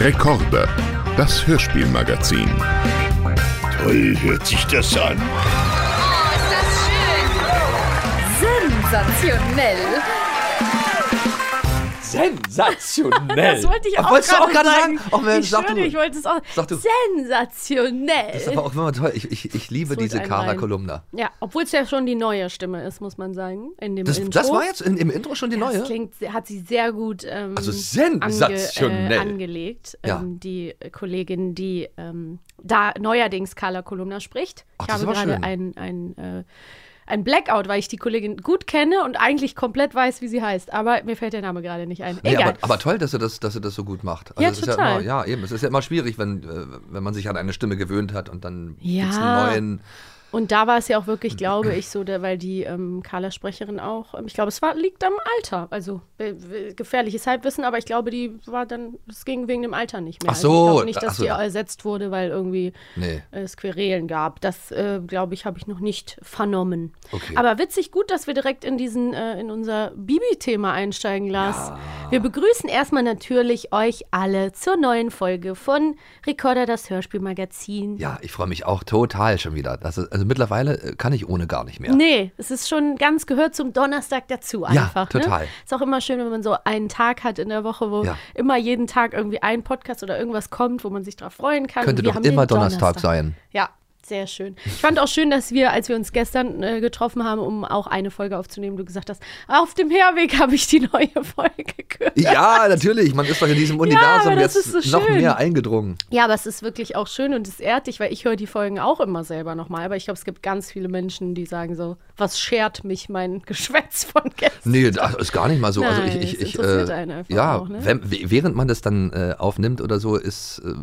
Rekorde, das Hörspielmagazin. Toll hört sich das an. Oh, ist das schön! Sensationell! Sensationell. Das wollte ich auch, wolltest du auch gerade sagen. sagen? Oh, Mensch, ich sag schwöre, du. ich wollte es auch. Sag du. Sensationell. Das ist aber auch immer toll. Ich, ich, ich liebe holt diese Cara. Kolumna. ja, obwohl es ja schon die neue Stimme ist, muss man sagen. In dem Das, Intro. das war jetzt in, im Intro schon die neue? Das klingt, hat sie sehr gut ähm, Also sensationell. Ange, äh, angelegt. Ja. Ähm, die Kollegin, die ähm, da neuerdings Carla Kolumna spricht. Ach, ich das ist habe aber gerade schön. ein, ein, äh, ein Blackout, weil ich die Kollegin gut kenne und eigentlich komplett weiß, wie sie heißt. Aber mir fällt der Name gerade nicht ein. Nee, Egal. aber, aber toll, dass er das, dass er das so gut macht. Also Ja, es ist Ja, total. immer, ja, eben. Es ist ja immer schwierig, wenn, äh, wenn man sich an eine Stimme gewöhnt hat und dann Ja. gibt's einen neuen. Und da war es ja auch wirklich, glaube ich, so, weil die ähm, Carla-Sprecherin auch, ähm, ich glaube, es war, liegt am Alter. Also äh, äh, gefährliches Halbwissen, aber ich glaube, die war dann, es ging wegen dem Alter nicht mehr. Ach Also ich so, glaube nicht, dass so. die ersetzt wurde, weil irgendwie Nee. es Querelen gab. Das, äh, glaube ich, habe ich noch nicht vernommen. Okay. Aber witzig gut, dass wir direkt in diesen, äh, in unser Bibi-Thema einsteigen, Lars. Wir begrüßen erstmal natürlich euch alle zur neuen Folge von Recorder, das Hörspielmagazin. Ja, ich freue mich auch total schon wieder. Das ist, also mittlerweile äh, kann ich ohne gar nicht mehr. Nee, es ist schon ganz gehört zum Donnerstag dazu Ja, einfach. total. Ne? Ist auch immer schön, wenn man so einen Tag hat in der Woche, wo Ja. immer jeden Tag irgendwie ein Podcast oder irgendwas kommt, wo man sich drauf freuen kann. Könnte Wir doch immer Donnerstag sein. Ja, sehr schön. Ich fand auch schön, dass wir, als wir uns gestern äh, getroffen haben, um auch eine Folge aufzunehmen, du gesagt hast, auf dem Herweg habe ich die neue Folge gehört. Ja, natürlich. Man ist doch in diesem Universum das jetzt so noch mehr eingedrungen. Ja, aber es ist wirklich auch schön und es ehrt dich, weil ich höre die Folgen auch immer selber nochmal. Aber ich glaube, es gibt ganz viele Menschen, die sagen so, was schert mich mein Geschwätz von gestern? Nee, das ist gar nicht mal so. also Nein, ich, ich, ich interessiert äh, einen einfach ja, auch, ne? wenn, während man das dann äh, aufnimmt oder so, ist, äh,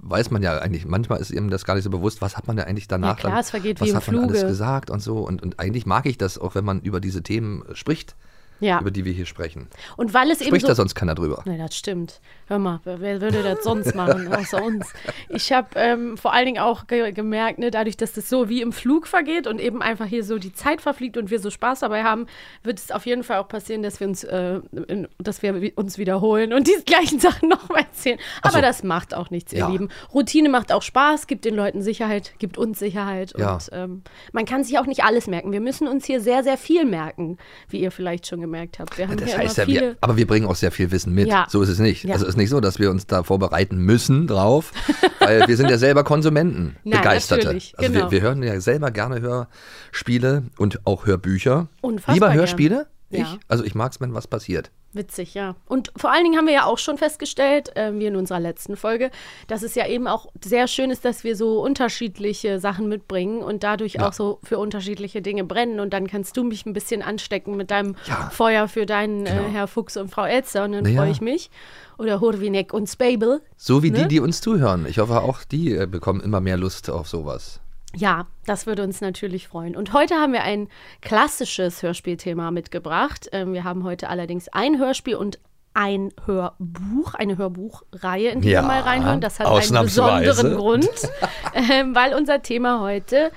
weiß man ja eigentlich, manchmal ist ihm das gar nicht so bewusst, was hat man da eigentlich danach Ja, klar, dann, es vergeht was hat man alles Fluge. gesagt und so. Und, und eigentlich mag ich das auch, wenn man über diese Themen spricht, Ja, über die wir hier sprechen. und weil es eben Spricht so... da sonst keiner drüber. Nee, das stimmt. Hör mal, wer, würde das sonst machen, außer uns? Ich habe ähm, vor allen Dingen auch ge gemerkt, ne, dadurch, dass das so wie im Flug vergeht und eben einfach hier so die Zeit verfliegt und wir so Spaß dabei haben, wird es auf jeden Fall auch passieren, dass wir uns, äh, in, dass wir wi- uns wiederholen und die gleichen Sachen nochmal erzählen. Aber so. das macht auch nichts, ihr Ja. Lieben. Routine macht auch Spaß, gibt den Leuten Sicherheit, gibt uns Sicherheit. Ja. Und ähm, man kann sich auch nicht alles merken. Wir müssen uns hier sehr, sehr viel merken, wie ihr vielleicht schon gemerkt habt. Wir haben Das heißt ja, wir, aber wir bringen auch sehr viel Wissen mit. Ja. So ist es nicht. Ja. Also es ist nicht so, dass wir uns da vorbereiten müssen drauf, weil wir sind ja selber Konsumenten, Nein, Begeisterte. natürlich, Also genau. wir, wir hören ja selber gerne Hörspiele und auch Hörbücher. Unfassbar Lieber. Hörspiele? Ich? Also ich mag es, wenn was passiert. Witzig, ja. Und vor allen Dingen haben wir ja auch schon festgestellt, äh, wie in unserer letzten Folge, dass es ja eben auch sehr schön ist, dass wir so unterschiedliche Sachen mitbringen und dadurch Ja. auch so für unterschiedliche Dinge brennen. Und dann kannst du mich ein bisschen anstecken mit deinem Ja. Feuer für deinen Genau. äh, Herr Fuchs und Frau Elster und dann Na ja. freue ich mich. Oder Hurwinek und Spable. So wie Ne? die, die uns zuhören. Ich hoffe, auch die äh, bekommen immer mehr Lust auf sowas. Ja, das würde uns natürlich freuen. Und heute haben wir ein klassisches Hörspielthema mitgebracht. Ähm, wir haben heute allerdings ein Hörspiel und ein Hörbuch, eine Hörbuchreihe, in die Ja, wir mal reinhören. Das hat einen besonderen Grund, ähm, weil unser Thema heute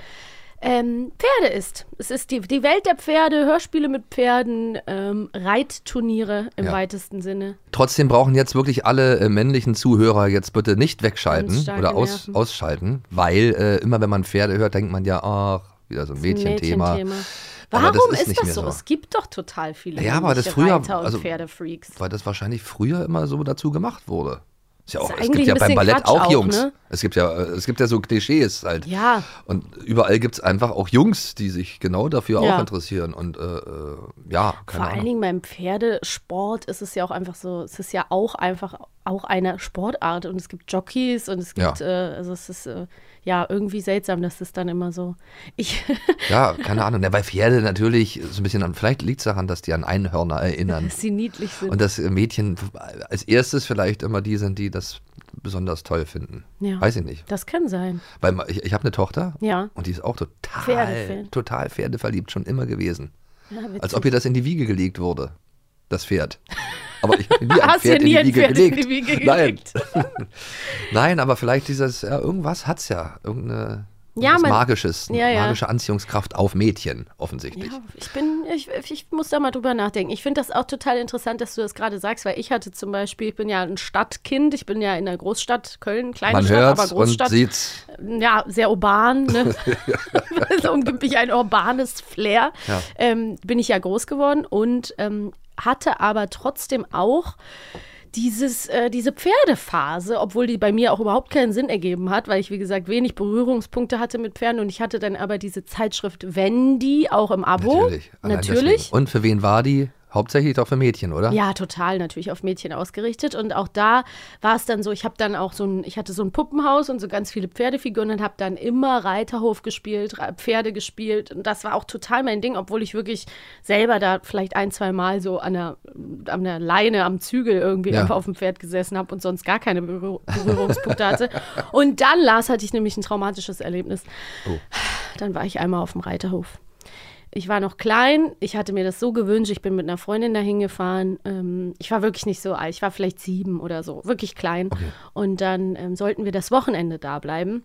ähm, Pferde ist. Es ist die, die Welt der Pferde, Hörspiele mit Pferden, ähm, Reitturniere im Ja. weitesten Sinne. Trotzdem brauchen jetzt wirklich alle äh, männlichen Zuhörer jetzt bitte nicht wegschalten oder aus, ausschalten, weil äh, immer wenn man Pferde hört, denkt man ja, ach, wieder so ein Mädchenthema. Warum das ist ist, das so? so. Es gibt doch total viele Ja, aber das früher- also- Pferdefreaks. Weil das wahrscheinlich früher immer so dazu gemacht wurde. Ist ja auch, Ist es gibt ja beim Ballett Quatsch auch auch, Jungs. ne? Es gibt ja, es gibt ja so Klischees halt. Ja, Und überall gibt es einfach auch Jungs, die sich genau dafür Ja. auch interessieren. Und äh, äh, ja, keine vor allen Ahnung. Dingen beim Pferdesport ist es ja auch einfach so, es ist ja auch einfach auch eine Sportart und es gibt Jockeys und es Ja. gibt, äh, also es ist äh, ja irgendwie seltsam, dass das dann immer so. Ich, Ja, keine Ahnung. Ja, bei Pferde natürlich so ein bisschen an, vielleicht liegt es daran, dass die an Einhörner erinnern. dass sie niedlich sind. Und dass Mädchen als erstes vielleicht immer die sind, die das besonders toll finden. Ja. Weiß ich nicht. das kann sein. Weil ich, ich habe eine Tochter Ja. und die ist auch total, Pferdefan. total pferdeverliebt schon immer gewesen. Ja. Als ob ihr das in die Wiege gelegt wurde. Das Pferd. Aber ich habe nie ein Hast Pferd ja nie in die Pferd in die Wiege Nein. gelegt. Nein, aber vielleicht dieses, ja, irgendwas hat's ja. Irgendeine, Ja, man- Magisches, Ja, ja. magische Anziehungskraft auf Mädchen, offensichtlich. Ja, ich bin, ich, ich muss da mal drüber nachdenken. Ich finde das auch total interessant, dass du das gerade sagst, weil ich hatte zum Beispiel, ich bin ja ein Stadtkind, ich bin ja in der Großstadt, Köln, kleine Man Stadt, aber hört und Großstadt. sieht. ja, sehr urban. Ne? so umgibt mich ein urbanes Flair. Ähm, bin ich ja groß geworden und ähm, hatte aber trotzdem auch dieses, äh, diese Pferdephase, obwohl die bei mir auch überhaupt keinen Sinn ergeben hat, weil ich, wie gesagt, wenig Berührungspunkte hatte mit Pferden und ich hatte dann aber diese Zeitschrift Wendy auch im Abo. Natürlich. Natürlich. Und für wen war die? Hauptsächlich doch für Mädchen, oder? Ja, total natürlich auf Mädchen ausgerichtet. Und auch da war es dann so, ich habe dann auch so ein, ich hatte so ein Puppenhaus und so ganz viele Pferdefiguren und habe dann immer Reiterhof gespielt, Pferde gespielt. Und das war auch total mein Ding, obwohl ich wirklich selber da vielleicht ein, zwei Mal so an der, an der Leine, am Zügel irgendwie Ja. einfach auf dem Pferd gesessen habe und sonst gar keine Berühr Berührungspunkte hatte. Und dann, Lars, hatte ich nämlich ein traumatisches Erlebnis. Dann war ich einmal auf dem Reiterhof. Ich war noch klein, ich hatte mir das so gewünscht, ich bin mit einer Freundin dahin gefahren. Ähm, ich war wirklich nicht so alt, ich war vielleicht sieben oder so, wirklich klein. Und dann ähm, sollten wir das Wochenende da bleiben.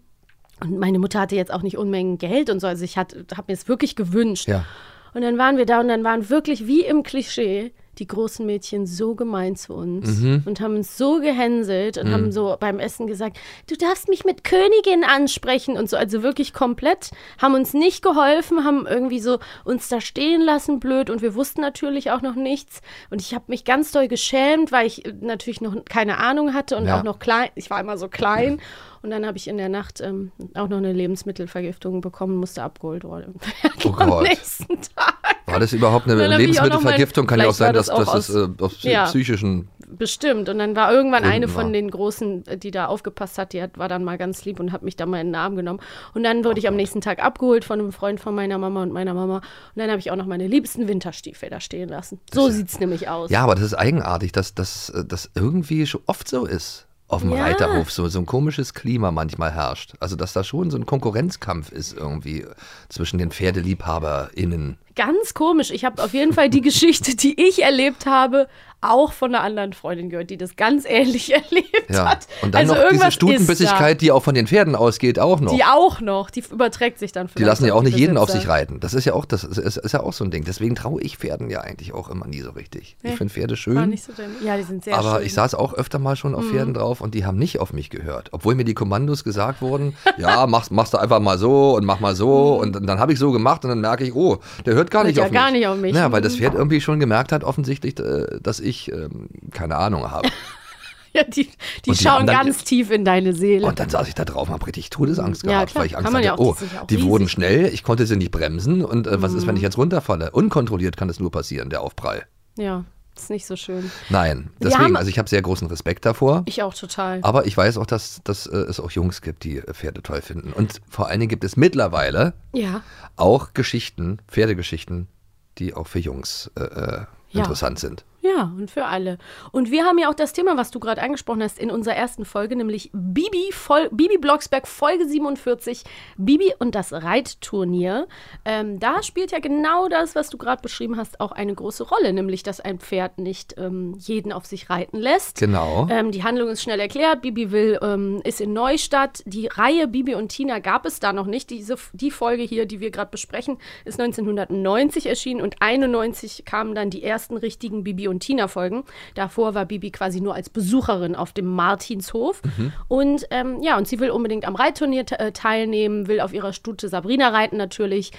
Und meine Mutter hatte jetzt auch nicht Unmengen Geld und so, also ich habe mir es wirklich gewünscht. Ja. Und dann waren wir da und dann waren wirklich wie im Klischee die großen Mädchen so gemein zu uns Mhm. und haben uns so gehänselt und haben so beim Essen gesagt, du darfst mich mit Königin ansprechen und so, also wirklich komplett, haben uns nicht geholfen, haben irgendwie so uns da stehen lassen, blöd und wir wussten natürlich auch noch nichts und ich habe mich ganz doll geschämt, weil ich natürlich noch keine Ahnung hatte und Ja. auch noch klein, ich war immer so klein und dann habe ich in der Nacht ähm, auch noch eine Lebensmittelvergiftung bekommen, musste abgeholt worden. Oh Am Gott. nächsten Tag. War das überhaupt eine mein- Lebensmittelvergiftung? Kann ja auch sein, dass das auch das ist, aus- äh, aus Ja. psychischen. Bestimmt. Und dann war irgendwann Gründen eine von war. den Großen, äh, die da aufgepasst hat, die hat, war dann mal ganz lieb und hat mich da mal in den Arm genommen. Und dann wurde ich am nächsten Tag abgeholt von einem Freund von meiner Mama und meiner Mama. Und dann habe ich auch noch meine liebsten Winterstiefel da stehen lassen. So sieht es nämlich aus. Ja, aber das ist eigenartig, dass das dass irgendwie schon oft so ist. Auf dem Ja. Reiterhof so, so ein komisches Klima manchmal herrscht. Also, dass da schon so ein Konkurrenzkampf ist irgendwie zwischen den PferdeliebhaberInnen. Ganz komisch. Ich habe auf jeden Fall die Geschichte, die ich erlebt habe, auch von einer anderen Freundin gehört, die das ganz ähnlich erlebt Ja. hat. Und dann also noch diese Stutenbissigkeit, die auch von den Pferden ausgeht, auch noch. Die auch noch. Die überträgt sich dann Die vielleicht lassen ja auch die nicht jeden auf sich reiten. Das ist ja auch, das ist, ist, ja auch so ein Ding. Deswegen traue ich Pferden ja eigentlich auch immer nie so richtig. Ich Nee, finde Pferde War schön. nicht so ja, die sind sehr aber schön. ich saß auch öfter mal schon auf Pferden drauf und die haben nicht auf mich gehört. Obwohl mir die Kommandos gesagt wurden, ja, machst, machst du einfach mal so und mach mal so. Und dann, dann habe ich so gemacht und dann merke ich, oh, der hört gar Hört nicht ja auf mich. gar nicht auf mich. Ja, weil das Mhm. Pferd irgendwie schon gemerkt hat, offensichtlich, äh, dass ich ähm, keine Ahnung habe. Ja, die, die die schauen dann- ganz tief in deine Seele. Und dann saß ich da drauf und habe richtig Todesangst Ja, gehabt, klar. weil ich Angst ja hatte, auch, oh, die ja riesig. Mhm. wurden schnell, ich konnte sie nicht bremsen und äh, was ist, wenn ich jetzt runterfalle? Unkontrolliert kann das nur passieren, der Aufprall. ja, ist nicht so schön. Nein, deswegen, haben- also ich habe sehr großen Respekt davor. Ich auch total. Aber ich weiß auch, dass, dass äh, es auch Jungs gibt, die äh, Pferde toll finden. Und vor allen Dingen gibt es mittlerweile Ja, auch Geschichten, Pferdegeschichten, die auch für Jungs äh, äh, Ja. interessant sind. Ja, und für alle. Und wir haben ja auch das Thema, was du gerade angesprochen hast, in unserer ersten Folge, nämlich Bibi, Vol Bibi Blocksberg, Folge 47, Bibi und das Reitturnier. Ähm, da spielt ja genau das, was du gerade beschrieben hast, auch eine große Rolle, nämlich, dass ein Pferd nicht ähm, jeden auf sich reiten lässt. Genau. Ähm, die Handlung ist schnell erklärt. Bibi will, ähm, ist in Neustadt. Die Reihe Bibi und Tina gab es da noch nicht. Diese, die Folge hier, die wir gerade besprechen, ist 1990 erschienen und 91 kamen dann die ersten richtigen Bibi und Tina Folgen. Davor war Bibi quasi nur als Besucherin auf dem Martinshof. Und ähm, ja, und sie will unbedingt am Reitturnier äh, teilnehmen, will auf ihrer Stute Sabrina reiten natürlich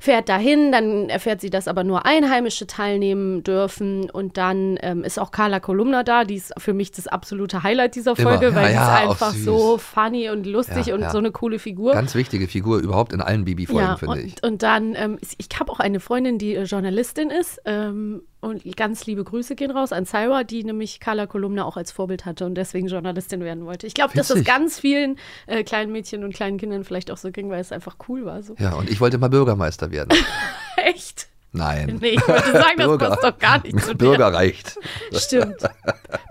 fährt dahin, dann erfährt sie, dass aber nur Einheimische teilnehmen dürfen und dann ähm, ist auch Carla Kolumna da, die ist für mich das absolute Highlight dieser Immer. Folge, Ja, weil ja, sie auch ist einfach so funny und lustig Ja, und ja. so eine coole Figur. Ganz wichtige Figur überhaupt in allen Bibi-Folgen, ja, finde und, ich. und dann, ähm, ich habe auch eine Freundin, die äh, Journalistin ist ähm, und ganz liebe Grüße gehen raus an Syra, die nämlich Carla Kolumna auch als Vorbild hatte und deswegen Journalistin werden wollte. Ich glaube, dass das ganz vielen äh, kleinen Mädchen und kleinen Kindern vielleicht auch so ging, weil es einfach cool war. So. Ja, und ich wollte mal Bürgermeister werden. Echt? Nein. Nee, ich wollte sagen, das Bürger. passt doch gar nicht zu dir. Bürger reicht. Stimmt.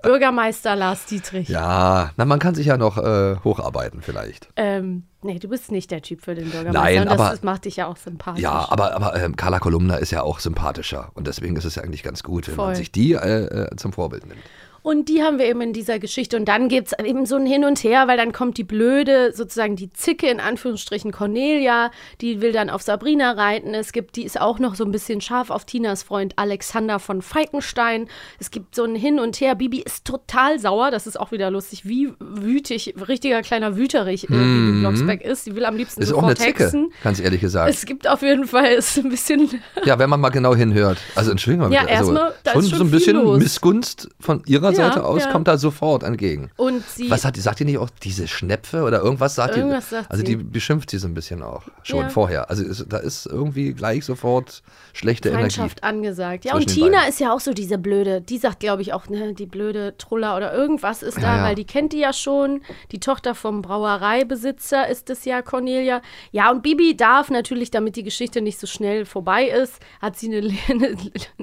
Bürgermeister Lars Dietrich. Ja, na, man kann sich ja noch äh, hocharbeiten vielleicht. Ähm, nee, du bist nicht der Typ für den Bürgermeister. Nein, das, aber- das macht dich ja auch sympathisch. Ja, aber, aber ähm, Carla Kolumna ist ja auch sympathischer und deswegen ist es ja eigentlich ganz gut, wenn Voll. man sich die äh, äh, zum Vorbild nimmt. Und die haben wir eben in dieser Geschichte. Und dann gibt es eben so ein Hin und Her, weil dann kommt die blöde, sozusagen die Zicke in Anführungsstrichen Cornelia, die will dann auf Sabrina reiten. Es gibt, die ist auch noch so ein bisschen scharf auf Tinas Freund Alexander von Falkenstein. Es gibt so ein Hin und Her. Bibi ist total sauer, das ist auch wieder lustig, wie wütig, richtiger kleiner Wüterich Bibi Blocksberg ist. Die will am liebsten Mhm. Ist auch eine sofort Zicke, hexen. ganz ehrlich gesagt. Es gibt auf jeden Fall ist ein bisschen Ja, wenn man mal genau hinhört. Also Entschuldigung, Ja, also, erstmal, da schon schon so ein bisschen los. Missgunst von ihrer Seite aus ja. kommt da sofort entgegen. und sie Was hat die, sagt die nicht auch diese Schnepfe oder irgendwas sagt Irgendwas die? sagt also sie. die beschimpft sie so ein bisschen auch schon Ja. vorher. Also ist, da ist irgendwie gleich sofort schlechte Energie. Freundschaft angesagt. Ja, und Tina ist ja auch so diese blöde, die sagt, glaube ich, auch, ne, die blöde Truller oder irgendwas ist da, Ja, weil die kennt die ja schon. Die Tochter vom Brauereibesitzer ist es ja, Cornelia. Ja, und Bibi darf natürlich, damit die Geschichte nicht so schnell vorbei ist, hat sie eine,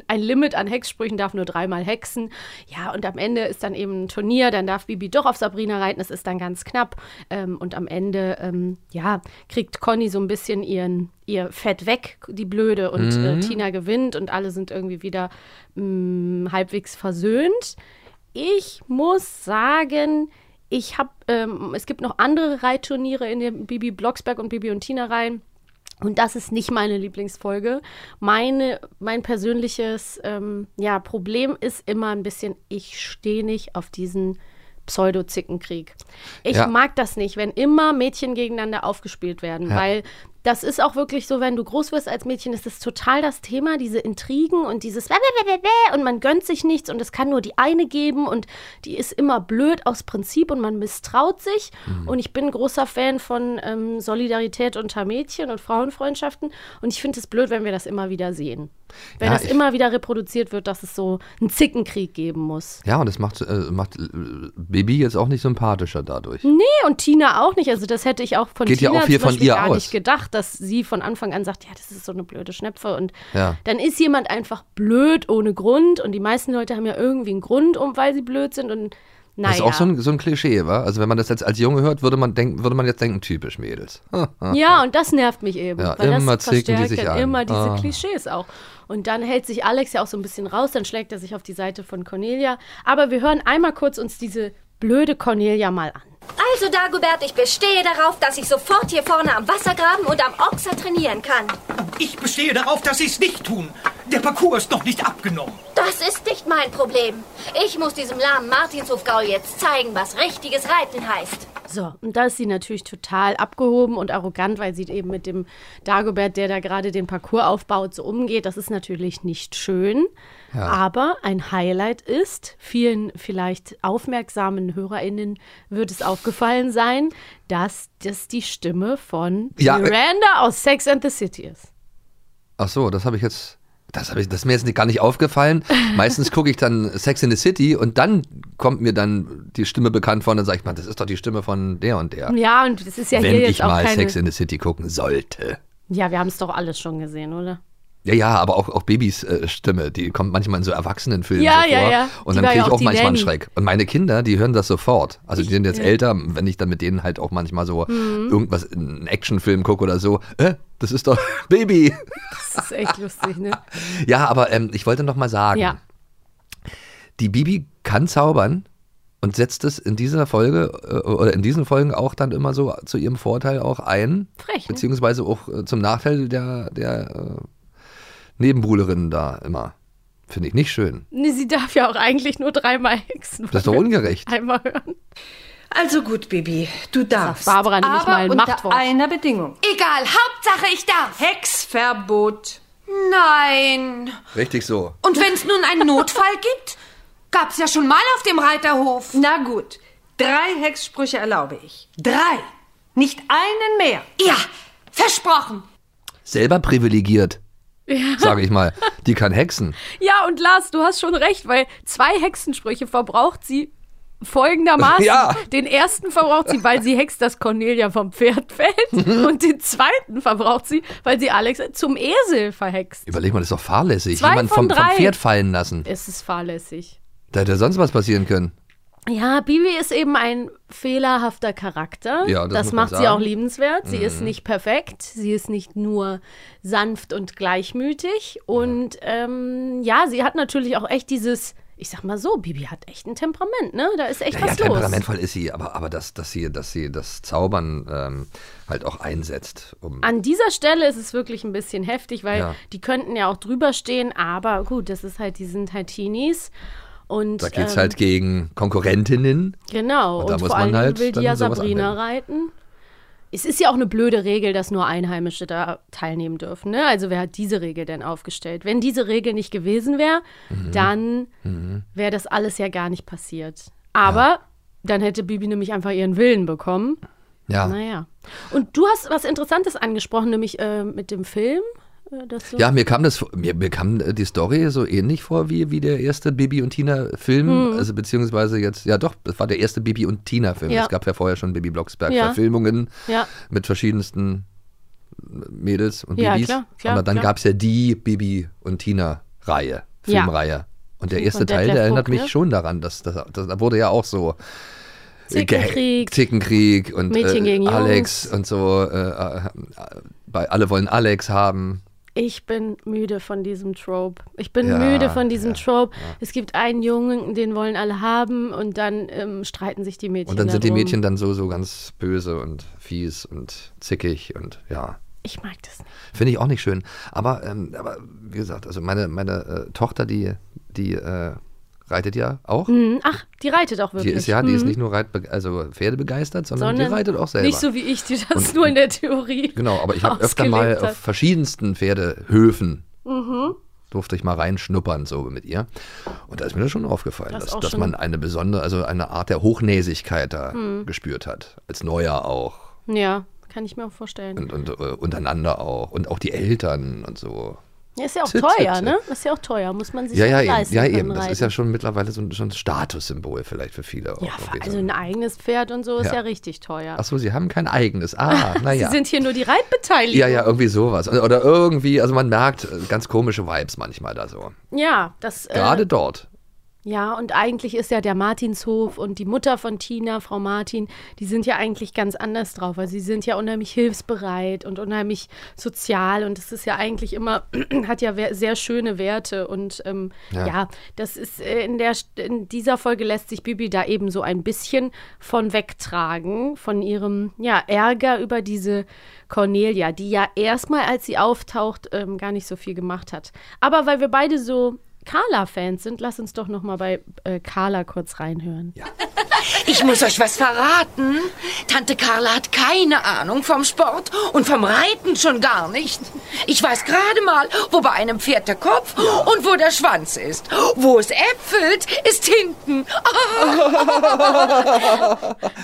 ein Limit an Hexsprüchen, darf nur dreimal hexen. Ja, und am Ende ist dann eben ein Turnier, dann darf Bibi doch auf Sabrina reiten, es ist dann ganz knapp. Ähm, und am Ende, ähm, ja, kriegt Conny so ein bisschen ihren, ihr Fett weg, die Blöde, und Mhm. äh, Tina gewinnt und alle sind irgendwie wieder mh, halbwegs versöhnt. Ich muss sagen, ich habe, ähm, es gibt noch andere Reitturniere in den Bibi Blocksberg und Bibi und Tina Reihen. Und das ist nicht meine Lieblingsfolge. Meine, mein persönliches ähm, ja, Problem ist immer ein bisschen, ich stehe nicht auf diesen Pseudo-Zickenkrieg. Ich Ja. mag das nicht, wenn immer Mädchen gegeneinander aufgespielt werden, Ja. weil das ist auch wirklich so, wenn du groß wirst als Mädchen, ist das total das Thema, diese Intrigen und dieses und man gönnt sich nichts und es kann nur die eine geben und die ist immer blöd aus Prinzip und man misstraut sich. Mhm. Und ich bin großer Fan von ähm, Solidarität unter Mädchen und Frauenfreundschaften und ich finde es blöd, wenn wir das immer wieder sehen. Wenn Ja, das ich- immer wieder reproduziert wird, dass es so einen Zickenkrieg geben muss. Ja, und das macht, äh, macht äh, Bibi jetzt auch nicht sympathischer dadurch. Nee, und Tina auch nicht. Also das hätte ich auch von Geht ja Tina auch viel von ihr gar aus. nicht gedacht, dass sie von Anfang an sagt, ja, das ist so eine blöde Schnepfe. Und Ja. dann ist jemand einfach blöd ohne Grund. Und die meisten Leute haben ja irgendwie einen Grund, um, weil sie blöd sind. Und naja. Das ist auch so ein, so ein Klischee, wa? Also wenn man das jetzt als Junge hört, würde man denken, würde man jetzt denken, typisch Mädels. Ja, und das nervt mich eben. Ja, weil immer das zicken die sich dann an. immer diese Ah. Klischees auch. Und dann hält sich Alex ja auch so ein bisschen raus, dann schlägt er sich auf die Seite von Cornelia. Aber wir hören einmal kurz uns diese blöde Cornelia mal an. Also, Dagobert, ich bestehe darauf, dass ich sofort hier vorne am Wassergraben und am Ochser trainieren kann. Ich bestehe darauf, dass Sie es nicht tun. Der Parcours ist noch nicht abgenommen. Das ist nicht mein Problem. Ich muss diesem lahmen Martinshofgaul jetzt zeigen, was richtiges Reiten heißt. So, und da ist sie natürlich total abgehoben und arrogant, weil sie eben mit dem Dagobert, der da gerade den Parcours aufbaut, so umgeht. Das ist natürlich nicht schön. Aber ein Highlight ist, vielen vielleicht aufmerksamen HörerInnen wird es aufgefallen sein, dass das die Stimme von Ja, äh- Miranda aus Sex and the City ist. Ach so, das habe ich jetzt. Das, ich, das ist mir jetzt gar nicht aufgefallen. Meistens gucke ich dann Sex in the City und dann kommt mir dann die Stimme bekannt vor und dann sage ich mal, das ist doch die Stimme von der und der. Ja, und das ist ja Wenn hier jetzt ich auch mal keine... Sex in the City gucken sollte. ja, wir haben es doch alles schon gesehen, oder? Ja, ja, aber auch, auch Babys äh, Stimme, die kommt manchmal in so Erwachsenenfilmen Ja, so ja, vor. ja. Und Die dann kriege ja ich auch auch manchmal einen. Schreck. Und meine Kinder, die hören das sofort. Also die sind jetzt ja. älter, wenn ich dann mit denen halt auch manchmal so Mhm. irgendwas, einen Actionfilm gucke oder so, äh, das ist doch Baby. Das ist echt lustig, ne? Ja, aber ähm, ich wollte noch mal sagen, Ja. die Bibi kann zaubern und setzt es in dieser Folge äh, oder in diesen Folgen auch dann immer so zu ihrem Vorteil auch ein. Frech, ne? Beziehungsweise auch äh, zum Nachteil der, der äh, Nebenbuhlerinnen da immer. Finde ich nicht schön. Nee, sie darf ja auch eigentlich nur dreimal hexen. Das ist doch ungerecht. Einmal hören. Also gut, Bibi, du darfst. Barbara nämlich aber mal ein unter Machtwort. einer Bedingung. Egal, Hauptsache ich darf. Hexverbot. Nein. Richtig so. Und wenn es nun einen Notfall gibt? Gab's ja schon mal auf dem Reiterhof. Na gut, drei Hexsprüche erlaube ich. Drei. Nicht einen mehr. Ja, versprochen. Selber privilegiert. Sage ich mal. Die kann hexen. Ja, und Lars, du hast schon recht, weil zwei Hexensprüche verbraucht sie folgendermaßen. Ja. Den ersten verbraucht sie, weil sie hext, dass Cornelia vom Pferd fällt. und den zweiten verbraucht sie, weil sie Alex zum Esel verhext. Überleg mal, das ist doch fahrlässig. Zwei Jemand vom, vom. Pferd fallen lassen. Es ist fahrlässig. Da hätte sonst was passieren können. Ja, Bibi ist eben ein fehlerhafter Charakter. Ja, das man macht sie auch liebenswert. Sie ist Mhm. nicht perfekt. Sie ist nicht nur sanft und gleichmütig. Und ähm, ja, sie hat natürlich auch echt dieses ich sag mal so, Bibi hat echt ein Temperament, ne? Da ist echt Ja, ja, was los. temperamentvoll ist sie, aber, aber dass, dass, sie, dass sie das Zaubern ähm, halt auch einsetzt. Um, An dieser Stelle ist es wirklich ein bisschen heftig, weil Ja. die könnten ja auch drüber stehen, aber gut, das ist halt, die sind halt Teenies. Und, da geht es ähm, halt gegen Konkurrentinnen. Genau, Und und, da muss vor man allem halt will die ja Sabrina anwenden. reiten. Es ist ja auch eine blöde Regel, dass nur Einheimische da teilnehmen dürfen. Ne? Also wer hat diese Regel denn aufgestellt? Wenn diese Regel nicht gewesen wäre, Mhm. dann wäre das alles ja gar nicht passiert. Aber dann hätte Bibi nämlich einfach ihren Willen bekommen. Ja. Naja. Und du hast was Interessantes angesprochen, nämlich äh, mit dem Film. Äh, dass du Ja, mir kam das, mir, mir kam äh, die Story so ähnlich vor wie, wie der erste Bibi und Tina Film, Hm. also beziehungsweise jetzt, ja doch, das war der erste Bibi und Tina Film. Ja. Es gab ja vorher schon Bibi Blocksberg. Verfilmungen Ja. mit verschiedensten Mädels und Bibis. klar, klar, Aber dann gab es ja die Bibi und Tina Reihe. Filmreihe. Und der erste Teil, Detlef der erinnert Buck, mich ne? schon daran, dass das, das da wurde ja auch so äh, Zickenkrieg. Zickenkrieg und Mädchen äh, gegen Jungs. Alex und so, äh, äh, bei alle wollen Alex haben. Ich bin müde von diesem Trope. Ich bin Ja, müde von diesem ja, Trope. Es gibt einen Jungen, den wollen alle haben und dann ähm, streiten sich die Mädchen. Und dann sind die darum. Mädchen dann so, so ganz böse und fies und zickig und ja. Ich mag das nicht. Finde ich auch nicht schön. Aber, ähm, aber wie gesagt, also meine, meine äh, Tochter, die, die äh, reitet ja auch. Hm, Ach, die reitet auch Die wirklich. ist ja, die ist Hm. nicht nur Reit, also Pferdebegeistert, sondern, Sondern die reitet auch selber. Nicht so wie ich, die das Und- nur in der Theorie. Genau, aber ich habe öfter mal auf verschiedensten Pferdehöfen Mhm. durfte ich mal reinschnuppern so mit ihr. Und da ist mir das schon aufgefallen, Das ist dass, dass schon- man eine besondere, also eine Art der Hochnäsigkeit da Hm. gespürt hat. Als Neuer auch. Ja, kann ich mir auch vorstellen. Und, und äh, untereinander auch. Und auch die Eltern und so. Ja, ist ja auch teuer, ne? ist ja auch teuer, muss man sich Ja, ja, leisten ja, eben. Das ist ja schon mittlerweile so ein, schon ein Statussymbol vielleicht für viele. Auch Ja, also so. ein eigenes Pferd und so ist Ja. ja, richtig teuer. Ach so, sie haben kein eigenes. Ah, naja. Sie sind hier nur die Reitbeteiligung. Ja, ja, irgendwie sowas. Oder irgendwie, also man merkt äh, ganz komische Vibes manchmal da so. Ja, das. Gerade äh, dort. Ja, und eigentlich ist ja der Martinshof und die Mutter von Tina, Frau Martin, die sind ja eigentlich ganz anders drauf. Also sie sind ja unheimlich hilfsbereit und unheimlich sozial und es ist ja eigentlich immer, hat ja sehr schöne Werte und ähm, Ja. ja. das ist äh, in, der, in dieser Folge lässt sich Bibi da eben so ein bisschen von wegtragen, von ihrem ja, Ärger über diese Cornelia, die ja erstmal, als sie auftaucht, ähm, gar nicht so viel gemacht hat. Aber weil wir beide so Carla-Fans sind, lass uns doch noch mal bei äh, Carla kurz reinhören. Ich muss euch was verraten. Tante Carla hat keine Ahnung vom Sport und vom Reiten schon gar nicht. Ich weiß gerade mal, wo bei einem Pferd der Kopf und wo der Schwanz ist. Wo es äpfelt, ist hinten.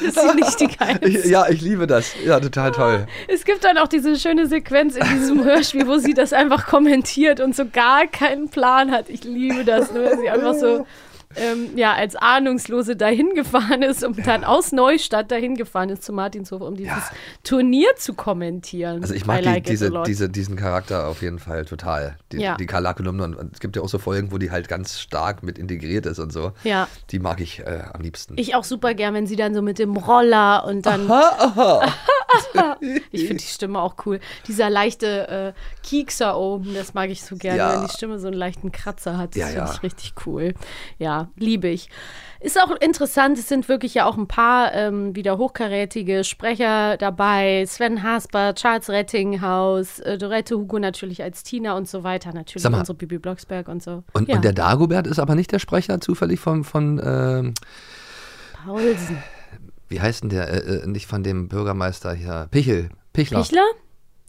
Das ist nicht die geilste. Ja, ich liebe das. Ja, total toll. Es gibt dann auch diese schöne Sequenz in diesem Hörspiel, wo sie das einfach kommentiert und so gar keinen Plan hat. Ich liebe das, ne? weil sie einfach so ähm, ja, als Ahnungslose dahin gefahren ist und dann aus Neustadt dahin gefahren ist zu Martinshof, um dieses Turnier zu kommentieren. Also ich mag die, like diese, diese, diesen Charakter auf jeden Fall total. Die, Ja. die Karl-Kolumne. Und es gibt ja auch so Folgen, wo die halt ganz stark mit integriert ist und so. Ja. Die mag ich äh, am liebsten. Ich auch super gern, wenn sie dann so mit dem Roller und dann. ich finde die Stimme auch cool. Dieser leichte äh, Kiekser oben, das mag ich so gerne, Ja. wenn die Stimme so einen leichten Kratzer hat. Das Ja, finde ja. ich richtig cool. Ja, liebe ich. Ist auch interessant, es sind wirklich ja auch ein paar ähm, wieder hochkarätige Sprecher dabei. Sven Hasper, Charles Rettinghaus, äh, Dorette Hugo natürlich als Tina und so weiter. Natürlich mal. unsere Bibi Blocksberg und so. Und, ja. und der Dagobert ist aber nicht der Sprecher zufällig von, von ähm, Paulsen. Wie heißt denn der, äh, äh, nicht von dem Bürgermeister hier, Pichel, Pichler. Pichler?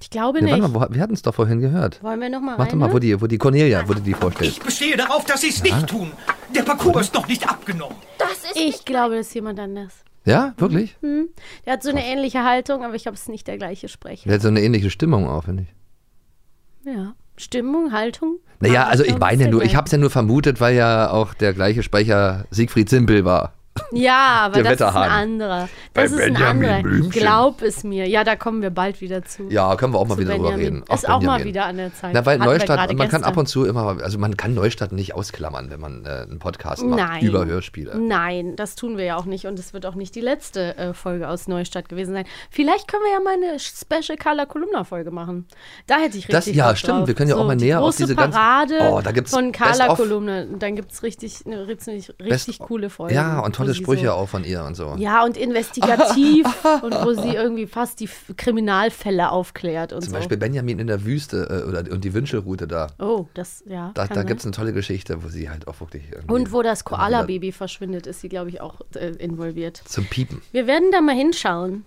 Ich glaube Nee, nicht. warte mal, wo, wir hatten es doch vorhin gehört. Wollen wir noch mal Warte mal, wo die, wo die Cornelia, wo die die vorstellt. Ich bestehe darauf, dass Sie es nicht tun. Der Parcours ist noch nicht abgenommen. Das ist Ich glaube, das ist jemand anders. Ja, wirklich? Hm. Der hat so eine ähnliche Haltung, aber ich glaube, es ist nicht der gleiche Sprecher. Der hat so eine ähnliche Stimmung auch, finde ich. Ja. Stimmung, Haltung? Naja, also ich meine ja nur, ich habe es ja nur vermutet, weil ja auch der gleiche Sprecher Siegfried Simpel war Ja, aber das ist ein Wetterhahn. anderer. Bei Das ist ein Benjamin anderer. Blümchen. Glaub es mir. Ja, da kommen wir bald wieder zu. Ja, können wir auch mal wieder drüber Benjamin. reden. Ist auch mal Benjamin. wieder an der Zeit. Na, weil Hatten wir Neustadt, gerade man kann gestern. ab und zu immer, also man kann Neustadt nicht ausklammern, wenn man äh, einen Podcast macht Nein. über Hörspiele. Nein, das tun wir ja auch nicht und es wird auch nicht die letzte äh, Folge aus Neustadt gewesen sein. Vielleicht können wir ja mal eine Special Carla Kolumna Folge machen. Da hätte ich richtig Das- ja, Bock stimmt. drauf. Wir können ja auch mal die näher auf große diese ganzen- Parade Oh, da gibt's von Best Carla of. Kolumne. Dann gibt es richtig, eine richtig, richtig Best- coole Folge. Ja, und tolle Sprüche so, auch von ihr und so. Ja, und investigativ und wo sie irgendwie fast die Kriminalfälle aufklärt und Zum so. Beispiel Benjamin in der Wüste äh, oder, und die Wünschelroute da. oh, das, ja. Da, da gibt es eine tolle Geschichte, wo sie halt auch wirklich. irgendwie Und wo das Koala-Baby verschwindet, ist sie, glaube ich, auch äh, involviert. Zum Piepen. Wir werden da mal hinschauen.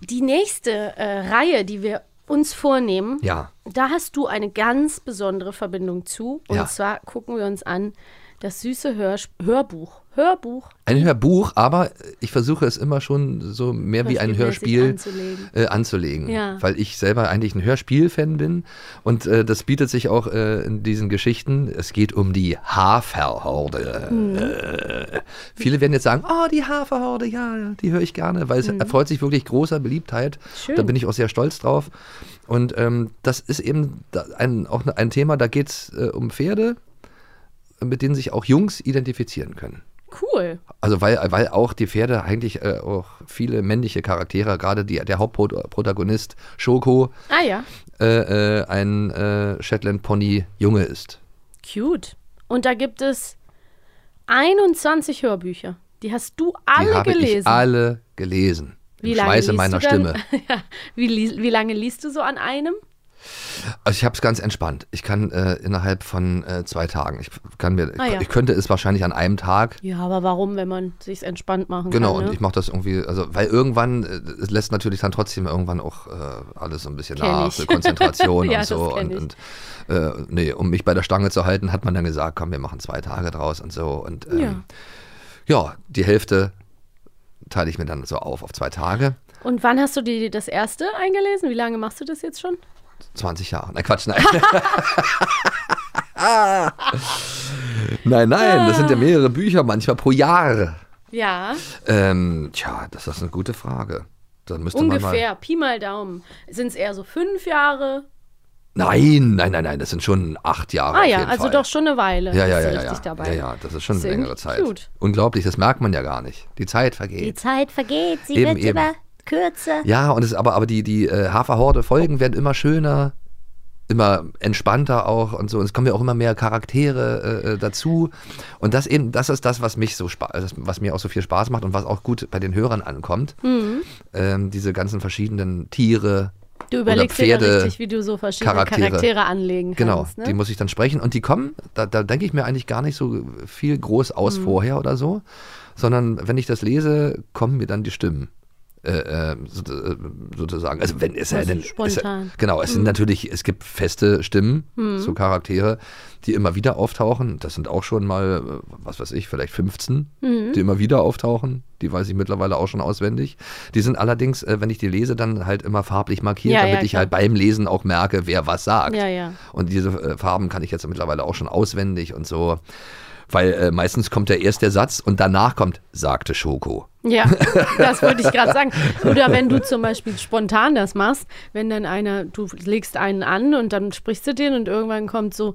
Die nächste äh, Reihe, die wir uns vornehmen, Ja. da hast du eine ganz besondere Verbindung zu. Und Ja. zwar gucken wir uns an das süße Hörs Hörbuch. Hörbuch. Ein Hörbuch, aber ich versuche es immer schon so mehr wie ein Hörspiel anzulegen. äh, anzulegen. Ja. Weil ich selber eigentlich ein Hörspiel-Fan bin. Und äh, das bietet sich auch äh, in diesen Geschichten. Es geht um die Haferhorde. Mhm. Äh, viele werden jetzt sagen, oh, die Haferhorde, ja, die höre ich gerne, weil es erfreut sich wirklich großer Beliebtheit. Mhm. Schön. Da bin ich auch sehr stolz drauf. Und ähm, das ist eben ein, auch ein Thema, da geht es äh, um Pferde, mit denen sich auch Jungs identifizieren können. Cool. Also weil, weil auch die Pferde eigentlich äh, auch viele männliche Charaktere, gerade die, der Hauptprotagonist Schoko, Ah ja, äh, äh, ein äh, Shetland Pony Junge ist. cute. Und da gibt es 21 Hörbücher. Die hast du alle die habe gelesen. ich alle gelesen. Wie Im lange Schweiße meiner? Stimme. ja. wie, wie lange liest du so an einem? Also ich habe es ganz entspannt. Ich kann äh, innerhalb von äh, zwei Tagen, ich kann mir, Ah, ja. ich könnte es wahrscheinlich an einem Tag. Ja, aber warum, wenn man sich entspannt machen Genau, kann? und ne? ich mache das irgendwie, also weil irgendwann, äh, es lässt natürlich dann trotzdem irgendwann auch äh, alles so ein bisschen Kenn nach, ich. Konzentration Ja, und so. Und, und äh, nee, um mich bei der Stange zu halten, hat man dann gesagt, komm, wir machen zwei Tage draus und so. Und ähm, Ja. ja. die Hälfte teile ich mir dann so auf auf zwei Tage. Und wann hast du die, das erste eingelesen? Wie lange machst du das jetzt schon? 20 Jahre. Nein, Quatsch, nein. nein, nein, das sind ja mehrere Bücher, manchmal pro Jahr. Ja, Ähm, tja, das ist eine gute Frage. Dann müsste man mal. ungefähr. Pi mal Daumen. Sind es eher so fünf Jahre? Nein, nein, nein, nein, das sind schon acht Jahre. Ah ja, also Fall. doch schon eine Weile. Ja, ja, ja, ja, richtig ja. dabei. ja, ja, das ist schon Ist eine längere Zeit. cute. Unglaublich, das merkt man ja gar nicht. Die Zeit vergeht. Zeit vergeht, sie Eben, wird eben. immer kürzer. Ja, und es aber, aber die, die äh, Haferhorde-Folgen werden immer schöner, immer entspannter auch und so. Und es kommen ja auch immer mehr Charaktere äh, äh, dazu. Und das eben, das ist das, was mich so Spaß, was mir auch so viel Spaß macht und was auch gut bei den Hörern ankommt. Mhm. Ähm, diese ganzen verschiedenen Tiere. Du überlegst dir Pferde, dann richtig, wie du so verschiedene Charaktere. Charaktere, anlegen Genau, kannst. Ne? die muss ich dann sprechen und die kommen, da, da denke ich mir eigentlich gar nicht so viel groß Mhm. aus vorher oder so, sondern wenn ich das lese, kommen mir dann die Stimmen. Äh, äh, äh, sozusagen. Also wenn es ja Also denn, spontan. Mhm. Es, genau, es sind natürlich, es gibt feste Stimmen, so Charaktere, die immer wieder auftauchen. Das sind auch schon mal, was weiß ich, vielleicht 15, Mhm. die immer wieder auftauchen. Die weiß ich mittlerweile auch schon auswendig. Die sind allerdings, wenn ich die lese, dann halt immer farblich markiert, Ja, damit ja, ich halt beim Lesen auch merke, wer was sagt. Ja, ja. Und diese Farben kann ich jetzt mittlerweile auch schon auswendig und so. Weil äh, meistens kommt ja erst der Satz und danach kommt, sagte Schoko. Ja, das wollte ich gerade sagen. Oder wenn du zum Beispiel spontan das machst, wenn dann einer, du legst einen an und dann sprichst du den und irgendwann kommt so,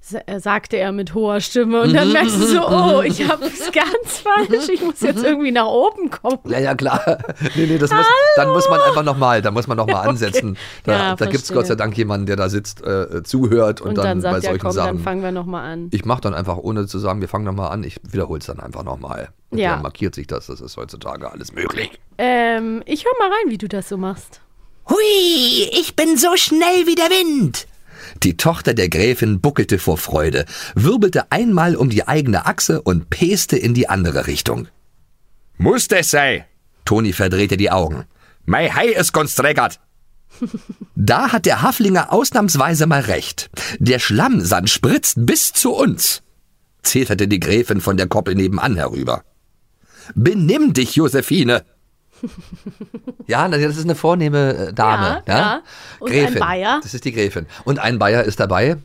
sagte er mit hoher Stimme und dann merkst du so, oh, ich habe es ganz falsch, ich muss jetzt irgendwie nach oben kommen. Ja, ja, klar. nee, nee, das muss, dann muss man einfach nochmal, da muss man nochmal Okay. ansetzen. Da, Ja, da gibt es. Gott sei Dank jemanden, der da sitzt, äh, zuhört und, Und, dann, dann bei sagt er, solchen komm, dann Sachen. fangen wir nochmal an. Ich mache dann einfach, ohne zu sagen, wir fangen nochmal an, ich wiederhole es dann einfach nochmal. Und Ja. dann markiert sich das, das ist heutzutage alles möglich. Ähm, ich höre mal rein, wie du das so machst. Hui, ich bin so schnell wie der Wind. Die Tochter der Gräfin buckelte vor Freude, wirbelte einmal um die eigene Achse und peste in die andere Richtung. Muss das sein? Toni verdrehte die Augen. Mein Hai ist konstreckert. Da hat der Haflinger ausnahmsweise mal recht. Der Schlammsand spritzt bis zu uns, zeterte die Gräfin von der Koppel nebenan herüber. Benimm dich, Josephine! Ja, das ist eine vornehme äh, Dame. Ja, ja. Und ein Bayer. Das ist die Gräfin. Und ein Bayer ist dabei.